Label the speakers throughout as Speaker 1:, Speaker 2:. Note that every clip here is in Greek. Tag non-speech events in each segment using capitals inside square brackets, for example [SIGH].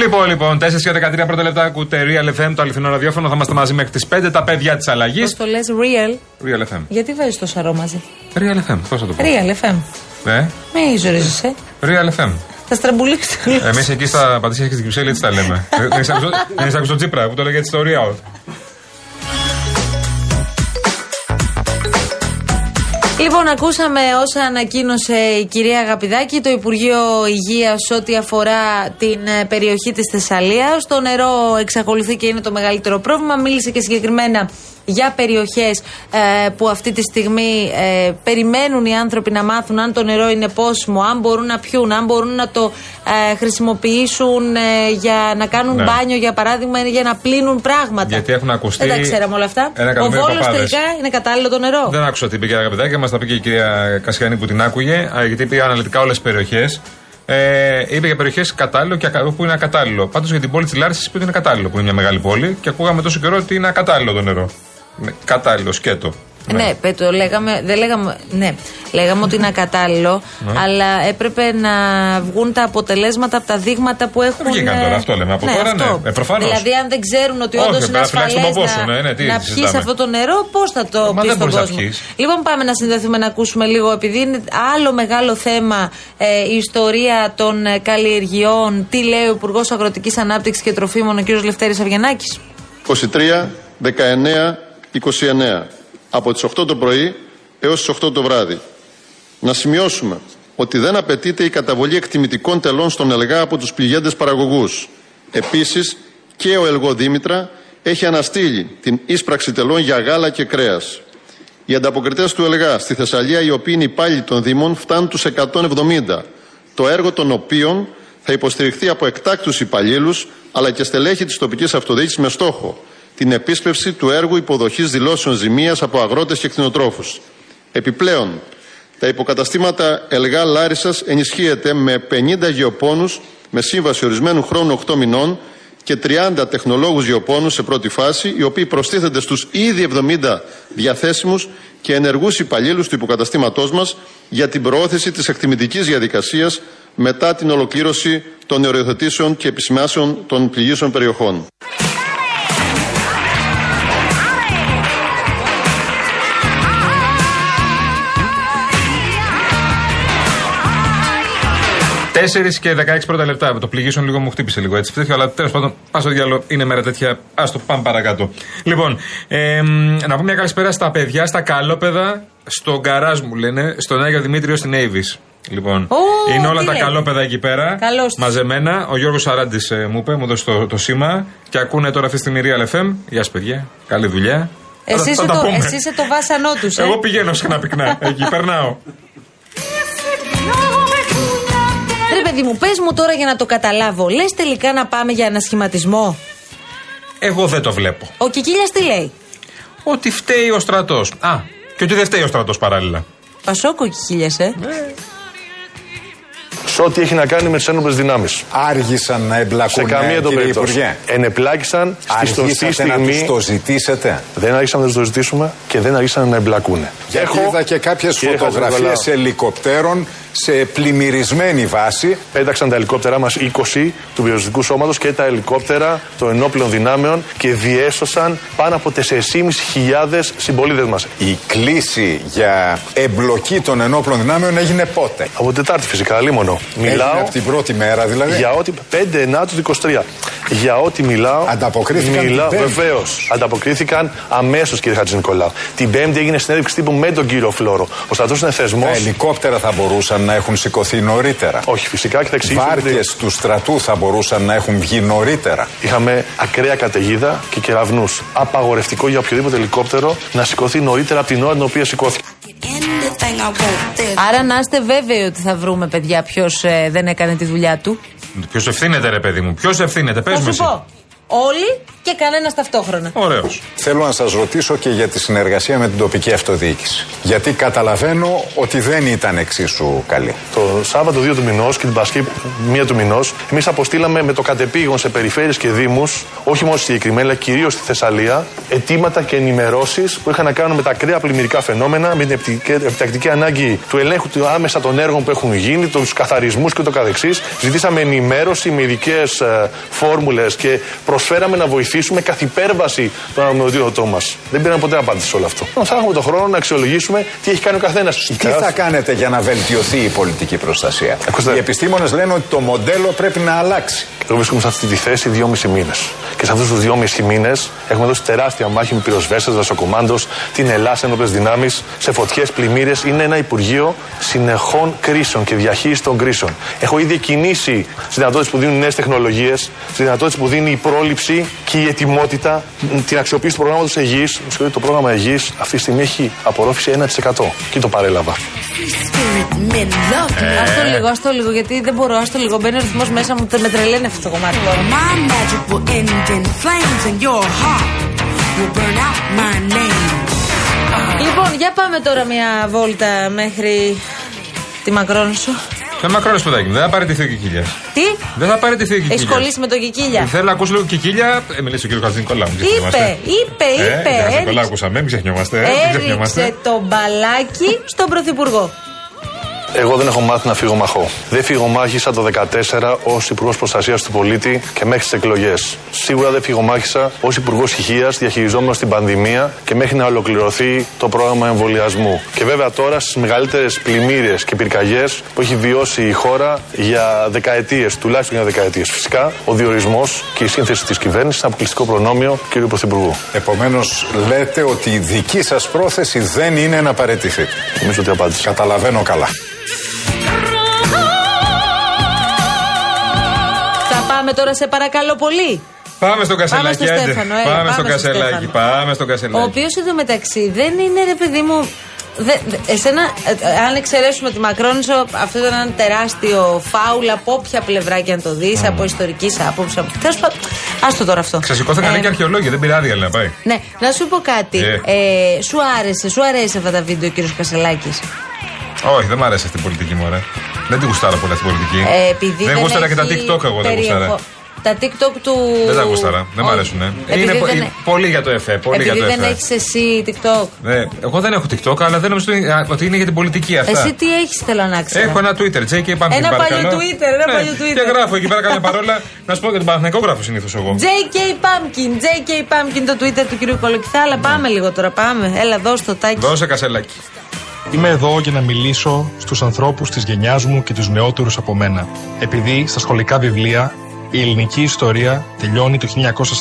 Speaker 1: Λοιπόν, λοιπόν, 4 και 13 πρώτα λεπτά ακούτε Real FM, το αληθινό ραδιόφωνο. Θα είμαστε μαζί μέχρι τις 5 τα παιδιά της αλλαγής.
Speaker 2: Πώς το λες, real;
Speaker 1: Real FM.
Speaker 2: Γιατί βάζεις το σαρό μαζί;
Speaker 1: Real FM, πώς θα το πω.
Speaker 2: Real FM.
Speaker 1: Ναι,
Speaker 2: Με ζορίζεσαι.
Speaker 1: Real FM.
Speaker 2: Θα στραμπουλίξει το λες.
Speaker 1: Εμείς εκεί στα Πατήσια και στην Κυψέλη έτσι τα λέμε. [LAUGHS] Δεν έχεις ακούσει τον Τσίπρα που το λέγεται στο Real.
Speaker 2: Λοιπόν, ακούσαμε όσα ανακοίνωσε η κυρία Αγαπηδάκη, το Υπουργείο Υγείας ό,τι αφορά την ε, περιοχή της Θεσσαλίας. Το νερό εξακολουθεί και είναι το μεγαλύτερο πρόβλημα. Μίλησε και συγκεκριμένα για περιοχές που αυτή τη στιγμή ε, περιμένουν οι άνθρωποι να μάθουν αν το νερό είναι πόσιμο, αν μπορούν να πιούν, αν μπορούν να το ε, χρησιμοποιήσουν ε, για να κάνουν
Speaker 1: Ναι.
Speaker 2: μπάνιο, για παράδειγμα, ή για να πλύνουν πράγματα.
Speaker 1: Γιατί έχουν ακουστεί
Speaker 2: Δεν τα ξέραμε όλα αυτά.
Speaker 1: ένα
Speaker 2: Ο
Speaker 1: εκατομμύριο
Speaker 2: Βόλος
Speaker 1: παπάδες.
Speaker 2: τελικά είναι κατάλληλο το νερό.
Speaker 1: Δεν άκουσα τι είπε η κυρία Αγαπηδάκη, μας τα πει και η κυρία Κασιανή που την άκουγε, α, γιατί πήγα αναλυτικά όλες τις περιοχές. Ε, είπε για περιοχές κατάλληλο και ακα- που είναι ακατάλληλο. Πάντως για την πόλη της Λάρισα είπε ότι είναι κατάλληλο, που είναι μια μεγάλη πόλη και ακούγαμε τόσο καιρό ότι είναι ακατάλληλο το νερό. Ναι, Κατάλληλο, σκέτο.
Speaker 2: Ναι, πε, το λέγαμε, δεν λέγαμε, ναι, λέγαμε ότι είναι ακατάλληλο,
Speaker 1: Ναι.
Speaker 2: αλλά έπρεπε να βγουν τα αποτελέσματα από τα δείγματα που έχουν.
Speaker 1: βγήκαν
Speaker 2: ε,
Speaker 1: τώρα, αυτό λέμε. Από τώρα, ναι. Ε, προφανώς.
Speaker 2: Δηλαδή, αν δεν ξέρουν ότι
Speaker 1: Όχι,
Speaker 2: όντως
Speaker 1: πρέπει
Speaker 2: είναι
Speaker 1: να φυλάξεις τον
Speaker 2: ασφαλές
Speaker 1: ποπό σου,
Speaker 2: να,
Speaker 1: ναι, ναι, τι
Speaker 2: να πιει
Speaker 1: συζητάμε.
Speaker 2: αυτό το νερό, πώς θα το
Speaker 1: Μα
Speaker 2: πεις
Speaker 1: δεν
Speaker 2: στον
Speaker 1: μπορείς να
Speaker 2: κόσμο.
Speaker 1: πιεις.
Speaker 2: Λοιπόν, πάμε να συνδεθούμε να ακούσουμε λίγο, επειδή είναι άλλο μεγάλο θέμα ε, η ιστορία των ε, καλλιεργειών. Τι λέει ο Υπουργός Αγροτικής Ανάπτυξης και Τροφίμων, ο κ. Λευτέρης Αυγενάκης;
Speaker 3: 23, 19, 29. Από τις 8 το πρωί έως τις 8 το βράδυ. Να σημειώσουμε ότι δεν απαιτείται η καταβολή εκτιμητικών τελών στον ΕΛΓΑ από τους πληγέντες παραγωγούς. Επίσης και ο ΕΛΓΟ Δήμητρα έχει αναστείλει την ίσπραξη τελών για γάλα και κρέας. Οι ανταποκριτές του ΕΛΓΑ στη Θεσσαλία, οι οποίοι είναι υπάλληλοι των Δήμων, φτάνουν τους 170. Το έργο των οποίων θα υποστηριχθεί από εκτάκτους υπαλλήλους αλλά και στελέχη της τοπικής αυτοδιοίκησης με στόχο την επίσπευση του έργου υποδοχής δηλώσεων ζημίας από αγρότες και κτηνοτρόφους. Επιπλέον, τα υποκαταστήματα ΕΛΓΑ Λάρισας ενισχύεται με 50 γεωπόνους με σύμβαση ορισμένου χρόνου 8 μηνών και 30 τεχνολόγους γεωπόνους σε πρώτη φάση, οι οποίοι προστίθενται στους ήδη 70 διαθέσιμους και ενεργούς υπαλλήλους του υποκαταστήματός μας για την προώθηση της εκτιμητικής διαδικασίας μετά την ολοκλήρωση των οριοθετήσεων και επισημάσεων των πληγήσεων περιοχών.
Speaker 1: Τέσσερις και 16 πρώτα λεπτά. Το πληγήσεων λίγο μου χτύπησε λίγο έτσι. Τέτοιο, αλλά τέλος πάντων, πας στο διάλογο, είναι μέρα τέτοια. Α το πάμε παρακάτω. Λοιπόν, ε, να πούμε μια καλησπέρα στα παιδιά, στα καλόπεδα, στο γκαράζ μου λένε, στον Άγιο Δημήτριο στην Έιβη. Λοιπόν,
Speaker 2: Ω,
Speaker 1: είναι όλα
Speaker 2: τι
Speaker 1: τα
Speaker 2: λέει.
Speaker 1: καλόπεδα εκεί πέρα.
Speaker 2: Καλώς τους.
Speaker 1: Μαζεμένα. Ο Γιώργος Σαράντης μου είπε, μου έδωσε το, το σήμα και ακούνε τώρα αυτή τη στιγμή Real FM. Γεια σας, παιδιά. Καλή δουλειά.
Speaker 2: Εσύ
Speaker 1: Θα- θα
Speaker 2: είσαι,
Speaker 1: τα
Speaker 2: το,
Speaker 1: πούμε.
Speaker 2: εσύ είσαι το βάσανό τους. Ε.
Speaker 1: Εγώ πηγαίνω σε ένα πυκνά. εκεί περνάω.
Speaker 2: Παιδί μου, πες μου τώρα για να το καταλάβω. Λες τελικά να πάμε για ανασχηματισμό.
Speaker 1: Εγώ δεν το βλέπω.
Speaker 2: Ο Κικίλιας τι λέει;
Speaker 1: Ότι φταίει ο στρατός. Α, και ότι δεν φταίει ο στρατός παράλληλα.
Speaker 2: Πασόκο Κικίλιας, ε.
Speaker 4: σε ό,τι έχει να κάνει με τις ένοπλες δυνάμεις.
Speaker 5: Άργησαν να
Speaker 4: Σε
Speaker 5: εμπλακούν,
Speaker 4: καμία
Speaker 5: ε,
Speaker 4: των
Speaker 5: κύριε
Speaker 4: περιπτώσεων.
Speaker 5: Υπουργέ.
Speaker 4: Ενεπλάκησαν στη σωστή
Speaker 5: Αργήσατε να
Speaker 4: στιγμή.
Speaker 5: τους το ζητήσετε;
Speaker 4: Δεν άρχισαν να τους το ζητήσουμε και δεν άρχισαν να εμπλακούν.
Speaker 5: Γιατί είδα και κάποιες
Speaker 4: Κύριε
Speaker 5: φωτογραφίες
Speaker 4: Χατζηνικολάου,
Speaker 5: ελικοπτέρων σε πλημμυρισμένη βάση.
Speaker 4: Πέταξαν τα ελικόπτερά μας 20 του βιοζητικού σώματος και τα ελικόπτερα των ενόπλων δυνάμεων και διέσωσαν πάνω από 4.500 συμπολίτες μας.
Speaker 5: Η κλίση για εμπλοκή των ενόπλων δυνάμεων έγινε πότε;
Speaker 4: Από Τετάρτη φυσικά, λίμωνο.
Speaker 5: Έγινε
Speaker 4: Μιλάω
Speaker 5: από την πρώτη μέρα δηλαδή;
Speaker 4: για ό,τι. 5 Ενάτου 23. Για ό,τι μιλάω.
Speaker 5: Ανταποκρίθηκαν
Speaker 4: Μιλάω,
Speaker 5: την Πέμπτη.
Speaker 4: βεβαίως. Ανταποκρίθηκαν αμέσως, κύριε Χατζηνικολάου. Την Πέμπτη έγινε συνέντευξη τύπου με τον κύριο Φλόρο. Ο στρατός είναι θεσμό.
Speaker 5: Τα ελικόπτερα θα μπορούσαν να έχουν σηκωθεί νωρίτερα.
Speaker 4: Όχι, φυσικά και θα εξηγήσω.
Speaker 5: Βάρκες του στρατού θα μπορούσαν να έχουν βγει νωρίτερα.
Speaker 4: Είχαμε ακραία καταιγίδα και κεραυνούς. Απαγορευτικό για οποιοδήποτε ελικόπτερο να σηκωθεί νωρίτερα από την ώρα την οποία σηκώθηκε.
Speaker 2: Άρα να είστε βέβαιοι ότι θα βρούμε παιδιά ποιος δεν έκανε τη δουλειά του.
Speaker 1: Ποιος ευθύνεται, ρε παιδί μου, ποιος ευθύνεται, πες
Speaker 2: Θα
Speaker 1: μου
Speaker 2: σου
Speaker 1: εσύ.
Speaker 2: πω. Όλοι και κανένας ταυτόχρονα.
Speaker 1: Ωραίος.
Speaker 5: Θέλω να σας ρωτήσω και για τη συνεργασία με την τοπική αυτοδιοίκηση. Γιατί καταλαβαίνω ότι δεν ήταν εξίσου καλή.
Speaker 4: Το Σάββατο 2 του μηνός και την Πασχή 1 του μηνός, εμείς αποστήλαμε με το κατεπήγον σε περιφέρειες και δήμους, όχι μόνο συγκεκριμένα, αλλά κυρίως στη Θεσσαλία, αιτήματα και ενημερώσεις που είχαν να κάνουν με τα ακραία πλημμυρικά φαινόμενα, με την επιτακτική- επιτακτική ανάγκη του ελέγχου του άμεσα των έργων που έχουν γίνει, τους καθαρισμούς και το καθεξής. Ζητήσαμε ενημέρωση με ειδικές φόρμουλες και προσφέραμε να βοηθήσουμε καθ' υπέρβαση των αρμοδιότητών μα. Δεν πήραμε ποτέ απάντηση σε όλο αυτό. Θα έχουμε τον χρόνο να αξιολογήσουμε τι έχει κάνει ο καθένας.
Speaker 5: Τι θα κάνετε για να βελτιωθεί η πολιτική προστασία;
Speaker 4: Ακούστε.
Speaker 5: Οι επιστήμονες λένε ότι το μοντέλο πρέπει να αλλάξει.
Speaker 4: Εγώ βρίσκομαι σε αυτή τη θέση δυόμιση μήνες. Και σε αυτούς τους δυόμιση μήνες έχουμε δώσει τεράστια μάχη με πυροσβέστες, δασοκομάντο, την Ελλάδα, ένοπλες δυνάμεις, σε φωτιές, πλημμύρες. Είναι ένα Υπουργείο συνεχών κρίσεων και διαχείρισης των κρίσεων. Έχω ήδη κινήσει στι δυνατότητες που δίνουν νέες τεχνολογίες, στι δυνατότητες που δίνει η πρόληψη και η ετοιμότητα, μ, την αξιοποίηση του προγράμματος Αιγής. Μου συγχωρείτε, το πρόγραμμα Αιγής αυτή τη στιγμή έχει απορρόφηση 1%. Και το παρέλαβα.
Speaker 2: Άστο λίγο, άστο λίγο, γιατί δεν μπορώ, άστο λίγο. Μπαίνει ο ρυθμός μέσα μου, με τρελαίνει αυτό το κομμάτι.
Speaker 6: My magic will end in flames and your heart will burn out my name.
Speaker 2: Λοιπόν, για πάμε τώρα μια βόλτα μέχρι τη Μακρόνισο.
Speaker 1: Σε μακρό σπουδάκι μου, δεν θα παραιτηθεί ο Κικίλια.
Speaker 2: Τι,
Speaker 1: Δεν θα παραιτηθεί ο
Speaker 2: έχεις
Speaker 1: Κικίλια.
Speaker 2: κολλήσει με τον Κικίλια.
Speaker 1: Θέλω να ακούσω λίγο Κικίλια. Ε, μιλήσει ο κύριο Χατζη Νικολάου. μην
Speaker 2: Είπε,
Speaker 1: ξεχνιόμαστε.
Speaker 2: είπε,
Speaker 1: Ε,
Speaker 2: είπε.
Speaker 1: για Χατζη Νικολάου
Speaker 2: έριξε-
Speaker 1: ακούσαμε, μην ξεχνιόμαστε. ε, Μην
Speaker 2: Έριξε
Speaker 1: ξεχνιόμαστε.
Speaker 2: το μπαλάκι στον Πρωθυπουργό.
Speaker 4: Εγώ δεν έχω μάθει να φύγω μαχώ. Δεν φύγω μάχησα το 2014 ως Υπουργός Προστασίας του Πολίτη και μέχρι τις εκλογές. Σίγουρα δεν φύγω μάχησα ως Υπουργός Υγεία διαχειριζόμενος την πανδημία και μέχρι να ολοκληρωθεί το πρόγραμμα εμβολιασμού. Και βέβαια τώρα στις μεγαλύτερες πλημμύρε και πυρκαγιές που έχει βιώσει η χώρα για δεκαετίες, τουλάχιστον για δεκαετίες. Φυσικά, ο διορισμός και η σύνθεση της κυβέρνησης είναι αποκλειστικό προνόμιο κ. Πρωθυπουργού.
Speaker 5: Επομένως λέτε ότι η δική σας πρόθεση δεν είναι να παραιτηθείτε.
Speaker 4: Νομίζω ότι απάντησα.
Speaker 5: Καταλαβαίνω καλά.
Speaker 2: Θα πάμε τώρα σε παρακαλώ πολύ.
Speaker 1: Πάμε στο κασελάκι.
Speaker 2: στο
Speaker 1: άντε.
Speaker 2: Στέφανο, έλα,
Speaker 1: Πάμε
Speaker 2: πάμε
Speaker 1: στο
Speaker 2: στο
Speaker 1: κασελάκι.
Speaker 2: Στέφανο.
Speaker 1: Πάμε στο
Speaker 2: Ο
Speaker 1: κασελάκι.
Speaker 2: οποίο εντωμεταξύ δεν είναι ρε παιδί μου. Δε, δε- εσένα, ε, ε, αν εξαιρέσουμε τη Μακρόνισο, αυτό ήταν ένα τεράστιο φάουλ από όποια πλευρά και αν το δεις, από ιστορικής άποψης. Από... Τέλος πάντων, άστο τώρα αυτό.
Speaker 1: Ξεσηκώθηκαν
Speaker 2: Ε,
Speaker 1: και αρχαιολόγοι, δεν πειράζει άλλη να πάει.
Speaker 2: Ναι, να σου πω κάτι.
Speaker 1: Ε.
Speaker 2: Ε, σου άρεσε, σου αρέσει αυτά τα βίντεο, κύριος Κασελάκης;
Speaker 1: Όχι, δεν μου αρέσει αυτή η πολιτική μου, ωραία. Δεν την γουστάρα πολύ αυτή η πολιτική.
Speaker 2: Ε, επειδή
Speaker 1: δεν γούσταρα και τα
Speaker 2: έχει
Speaker 1: TikTok εγώ δεν
Speaker 2: περιεχο-
Speaker 1: γούσταρα.
Speaker 2: Τα TikTok του.
Speaker 1: Δεν τα γούσταρα. Δεν μ'
Speaker 2: Όχι.
Speaker 1: αρέσουν.
Speaker 2: Επειδή
Speaker 1: Είναι πο-
Speaker 2: δεν,
Speaker 1: ε, πολύ για το ΕΦΕ. Πολύ για
Speaker 2: επειδή
Speaker 1: το
Speaker 2: δεν
Speaker 1: ΕΦΕ.
Speaker 2: έχεις εσύ TikTok.
Speaker 1: Ναι, εγώ δεν έχω TikTok, αλλά δεν νομίζω ότι- α, ότι είναι για την πολιτική αυτά.
Speaker 2: Εσύ τι έχεις, θέλω να ξέρω.
Speaker 1: Έχω ένα Twitter, JK Pumpkin.
Speaker 2: Ένα
Speaker 1: παρακαλώ.
Speaker 2: παλιό Twitter, ένα
Speaker 1: Ναι,
Speaker 2: παλιό Twitter.
Speaker 1: Και γράφω εκεί πέρα κάποια παρόλα. Να σου πω για τον Παναθηναϊκό γράφω συνήθως εγώ.
Speaker 2: JK Pumpkin, JK Pumpkin το Twitter του κυρίου Κολοκυθά, αλλά πάμε λίγο τώρα, πάμε. Έλα, δώσ' το τάκι.
Speaker 1: Δώσε κασελάκι.
Speaker 7: Είμαι εδώ για να μιλήσω στους ανθρώπους της γενιάς μου και τους νεότερους από μένα. Επειδή στα σχολικά βιβλία η ελληνική ιστορία τελειώνει το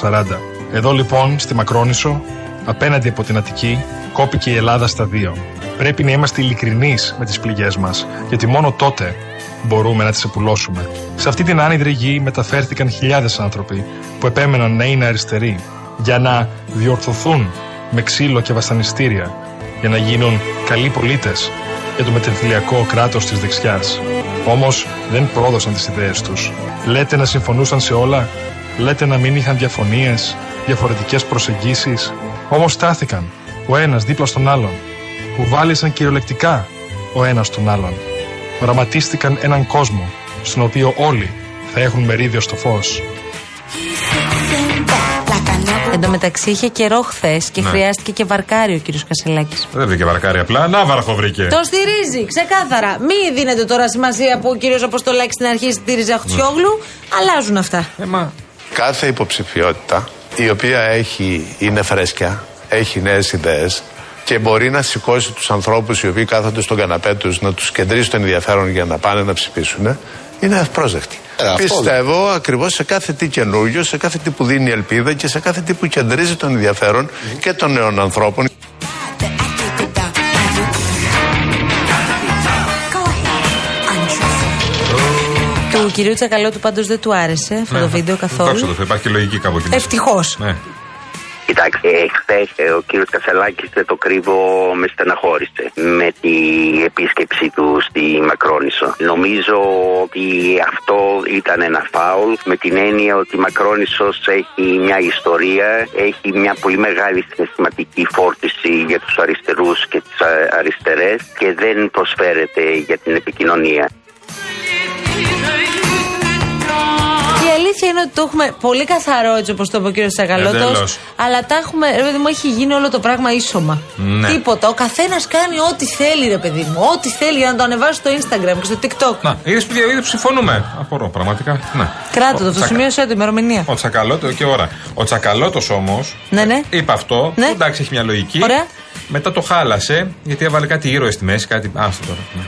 Speaker 7: 1940. Εδώ λοιπόν στη Μακρόνισο, απέναντι από την Αττική, κόπηκε η Ελλάδα στα δύο. Πρέπει να είμαστε ειλικρινείς με τις πληγές μας, γιατί μόνο τότε μπορούμε να τις επουλώσουμε. Σε αυτή την άνυδρη γη μεταφέρθηκαν χιλιάδες άνθρωποι που επέμεναν να είναι αριστεροί, για να διορθωθούν με ξύλο και βασανιστήρια, για να γίνουν καλοί πολίτες για το μετεμφυλιακό κράτος της δεξιάς. Όμως δεν πρόδωσαν τις ιδέες τους. Λέτε να συμφωνούσαν σε όλα, λέτε να μην είχαν διαφωνίες, διαφορετικές προσεγγίσεις. Όμως στάθηκαν ο ένας δίπλα στον άλλον. Κουβάλισαν κυριολεκτικά ο ένας τον άλλον. Οραματίστηκαν έναν κόσμο στον οποίο όλοι θα έχουν μερίδιο στο φως.
Speaker 2: Εν τω μεταξύ είχε καιρό χθες και
Speaker 1: Ναι.
Speaker 2: χρειάστηκε και βαρκάρι ο κύριος Κασελάκης.
Speaker 1: Δεν βρήκε βαρκάρι απλά. Ναύαρχο βρήκε.
Speaker 2: Το στηρίζει, ξεκάθαρα. Μην δίνετε τώρα σημασία που ο κύριος Αποστολάκης στην αρχή στήριζε Αχτιόγλου. Αλλάζουν αυτά.
Speaker 1: Ε, μα,
Speaker 8: Κάθε υποψηφιότητα η οποία έχει, είναι φρέσκια, έχει νέες ιδέες και μπορεί να σηκώσει τους ανθρώπους οι οποίοι κάθονται στον καναπέ τους να τους κεντρήσει το ενδιαφέρον για να πάνε να ψηφίσουν, είναι ευπρόσδεκτη.
Speaker 3: Ε, αυτό
Speaker 8: Πιστεύω ακριβώς σε κάθε τι καινούριο, σε κάθε τι που δίνει ελπίδα και σε κάθε τι που κεντρίζει τον ενδιαφέρον και των νέων ανθρώπων.
Speaker 2: Του κυρίου Τσακαλώτου πάντως δεν του άρεσε αυτό
Speaker 1: ναι,
Speaker 2: το βίντεο
Speaker 1: εντάξει,
Speaker 2: καθόλου.
Speaker 1: το Υπάρχει και λογική κάπου εκεί.
Speaker 2: Ευτυχώς.
Speaker 1: Ναι.
Speaker 9: Κοιτάξτε, εχθές ο κύριος Κασελάκης δεν το κρύβω, με στεναχώρησε με την επίσκεψή του στη Μακρόνισο. Νομίζω ότι αυτό ήταν ένα φάουλ με την έννοια ότι η Μακρόνισος έχει μια ιστορία, έχει μια πολύ μεγάλη συναισθηματική φόρτιση για τους αριστερούς και τις αριστερές και δεν προσφέρεται για την επικοινωνία.
Speaker 2: Η αλήθεια είναι ότι το έχουμε πολύ καθαρό έτσι όπως το είπε ο κύριος Σαγαλώτος.
Speaker 1: Εντελώς.
Speaker 2: Αλλά τα έχουμε, ρε παιδί μου, έχει γίνει όλο το πράγμα ίσωμα.
Speaker 1: Ναι.
Speaker 2: Τίποτα. Ο καθένας κάνει ό,τι θέλει, ρε παιδί μου. Ό,τι θέλει για να το ανεβάσει στο Instagram και στο TikTok.
Speaker 1: Να, είδες που είδες που συμφωνούμε. Απορώ, πραγματικά. Ναι.
Speaker 2: Κράτο το,
Speaker 1: Ο
Speaker 2: το
Speaker 1: Τσακα-
Speaker 2: σημείωσέ το ημερομηνία.
Speaker 1: Ο Τσακαλώτο και ώρα. Ο Τσακαλώτος όμως
Speaker 2: Ναι, ναι.
Speaker 1: είπε αυτό.
Speaker 2: Ναι.
Speaker 1: που Εντάξει, έχει μια λογική.
Speaker 2: Ωραία.
Speaker 1: Μετά το χάλασε γιατί έβαλε κάτι ήρωες στη μέση. Κάτι. Άστο τώρα. Ναι.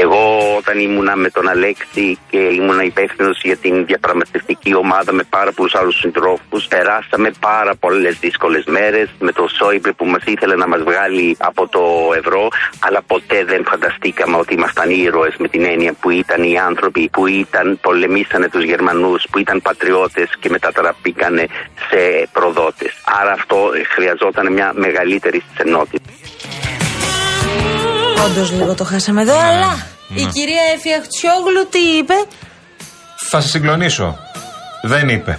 Speaker 9: Εγώ όταν ήμουνα με τον Αλέξη και ήμουνα υπεύθυνος για την διαπραγματευτική ομάδα με πάρα πολλούς άλλους συντρόφους, περάσαμε πάρα πολλές δύσκολες μέρες με το Σόιμπλε που μας ήθελε να μας βγάλει από το ευρώ, αλλά ποτέ δεν φανταστήκαμε ότι ήμασταν ήρωες με την έννοια που ήταν οι άνθρωποι που ήταν, πολεμήσανε τους Γερμανούς, που ήταν πατριώτες και μετατραπήκανε σε προδότες. Άρα αυτό χρειαζόταν μια μεγαλύτερη στενότητα.
Speaker 2: Όντως λίγο το χάσαμε εδώ, αλλά η κυρία Εφη Αχτσιόγλου τι είπε;
Speaker 1: Θα σε συγκλονίσω. Δεν είπε.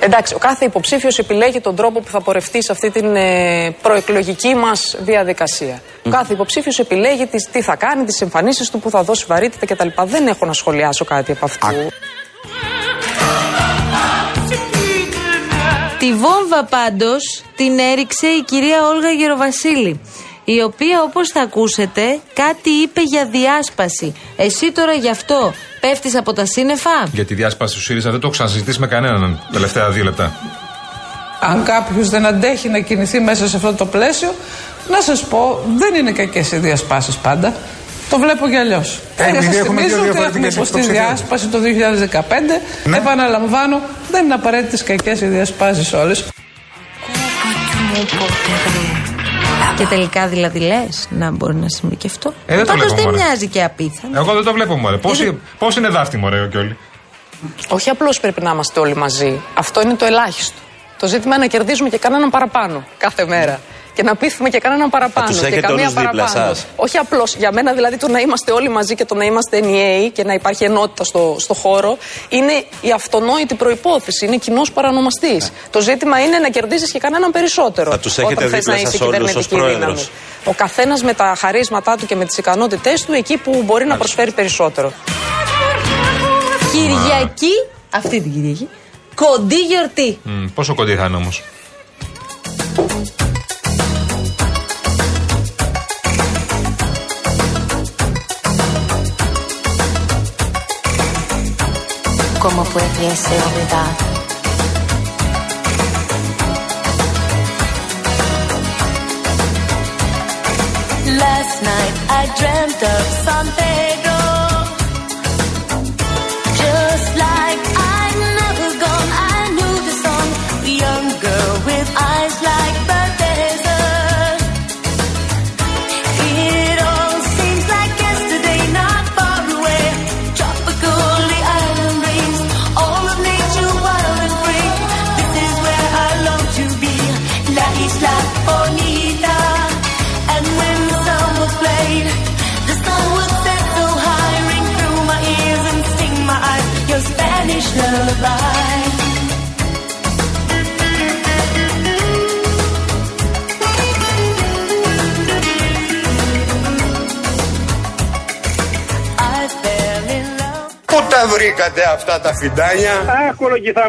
Speaker 10: Εντάξει, ο κάθε υποψήφιος επιλέγει τον τρόπο που θα πορευτεί σε αυτή την ε, προεκλογική μας διαδικασία. Ο κάθε υποψήφιος επιλέγει τις, τι θα κάνει, τις εμφανίσεις του, που θα δώσει βαρύτητα κτλ. Δεν έχω να σχολιάσω κάτι από αυτού.
Speaker 2: Τη βόμβα πάντως την έριξε η κυρία Όλγα Γεροβασίλη η οποία όπως θα ακούσετε κάτι είπε για διάσπαση. Εσύ τώρα γι' αυτό πέφτεις από τα σύννεφα;
Speaker 1: Για τη διάσπαση του ΣΥΡΙΖΑ δεν το έχω ξανασυζητήσει με κανέναν τα τελευταία δύο λεπτά.
Speaker 11: Αν κάποιος δεν αντέχει να κινηθεί μέσα σε αυτό το πλαίσιο, να σας πω, δεν είναι κακές οι διασπάσεις πάντα. Το βλέπω και αλλιώς.
Speaker 5: επειδή
Speaker 11: σας
Speaker 5: έχουμε δύο
Speaker 11: θυμίζω ότι έχουμε
Speaker 5: διαφορετικές
Speaker 11: υποστεί
Speaker 5: υποψηφίους.
Speaker 11: διάσπαση το 2015.
Speaker 5: Ναι.
Speaker 11: Επαναλαμβάνω, δεν είναι απαραίτητες κακές οι διασπάσεις όλες.
Speaker 2: Και τελικά δηλαδή λες να μπορεί να συμβεί και αυτό.
Speaker 1: Ε, δεν το
Speaker 2: Πάντως
Speaker 1: βλέπω,
Speaker 2: δεν
Speaker 1: μωρέ.
Speaker 2: μοιάζει και απίθανο.
Speaker 1: Εγώ δεν το βλέπω, μωρέ. Πώς, πώς είναι δάφτη, μωρέ, και όλοι.
Speaker 10: Όχι απλώς πρέπει να είμαστε όλοι μαζί. Αυτό είναι το ελάχιστο. Το ζήτημα είναι να κερδίζουμε και κανέναν παραπάνω κάθε μέρα. Και να πείθουμε και κανέναν παραπάνω.
Speaker 12: τους
Speaker 10: και
Speaker 12: έχετε
Speaker 10: καμία
Speaker 12: όλους δίπλα
Speaker 10: παραπάνω.
Speaker 12: σας.
Speaker 10: Όχι απλώς. Για μένα δηλαδή το να είμαστε όλοι μαζί και το να είμαστε ενιαίοι και να υπάρχει ενότητα στο, στο χώρο είναι η αυτονόητη προπόθεση. Είναι κοινός παρανομαστής. Το ζήτημα είναι να κερδίζεις και κανέναν περισσότερο.
Speaker 12: Θα τους έχετε
Speaker 10: όταν θες
Speaker 12: δίπλα
Speaker 10: να είσαι
Speaker 12: σας όλους ως
Speaker 10: κυβερνητική
Speaker 12: πρόεδρος.
Speaker 10: δύναμη. Ο καθένας με τα χαρίσματά του και με τις ικανότητές του εκεί που μπορεί να προσφέρει περισσότερο.
Speaker 2: Κυριακή, αυτή την Κυριακή, κοντή γιορτή.
Speaker 1: Μμ, πόσο κοντή θα είναι όμως;
Speaker 13: ¿Cómo pudiese olvidar? Last night I dreamt of San Pedro. Spanish lullaby. I fell in love.
Speaker 14: Πού τα βρήκατε αυτά τα φιντάνια;
Speaker 15: Αχ, κολογηθά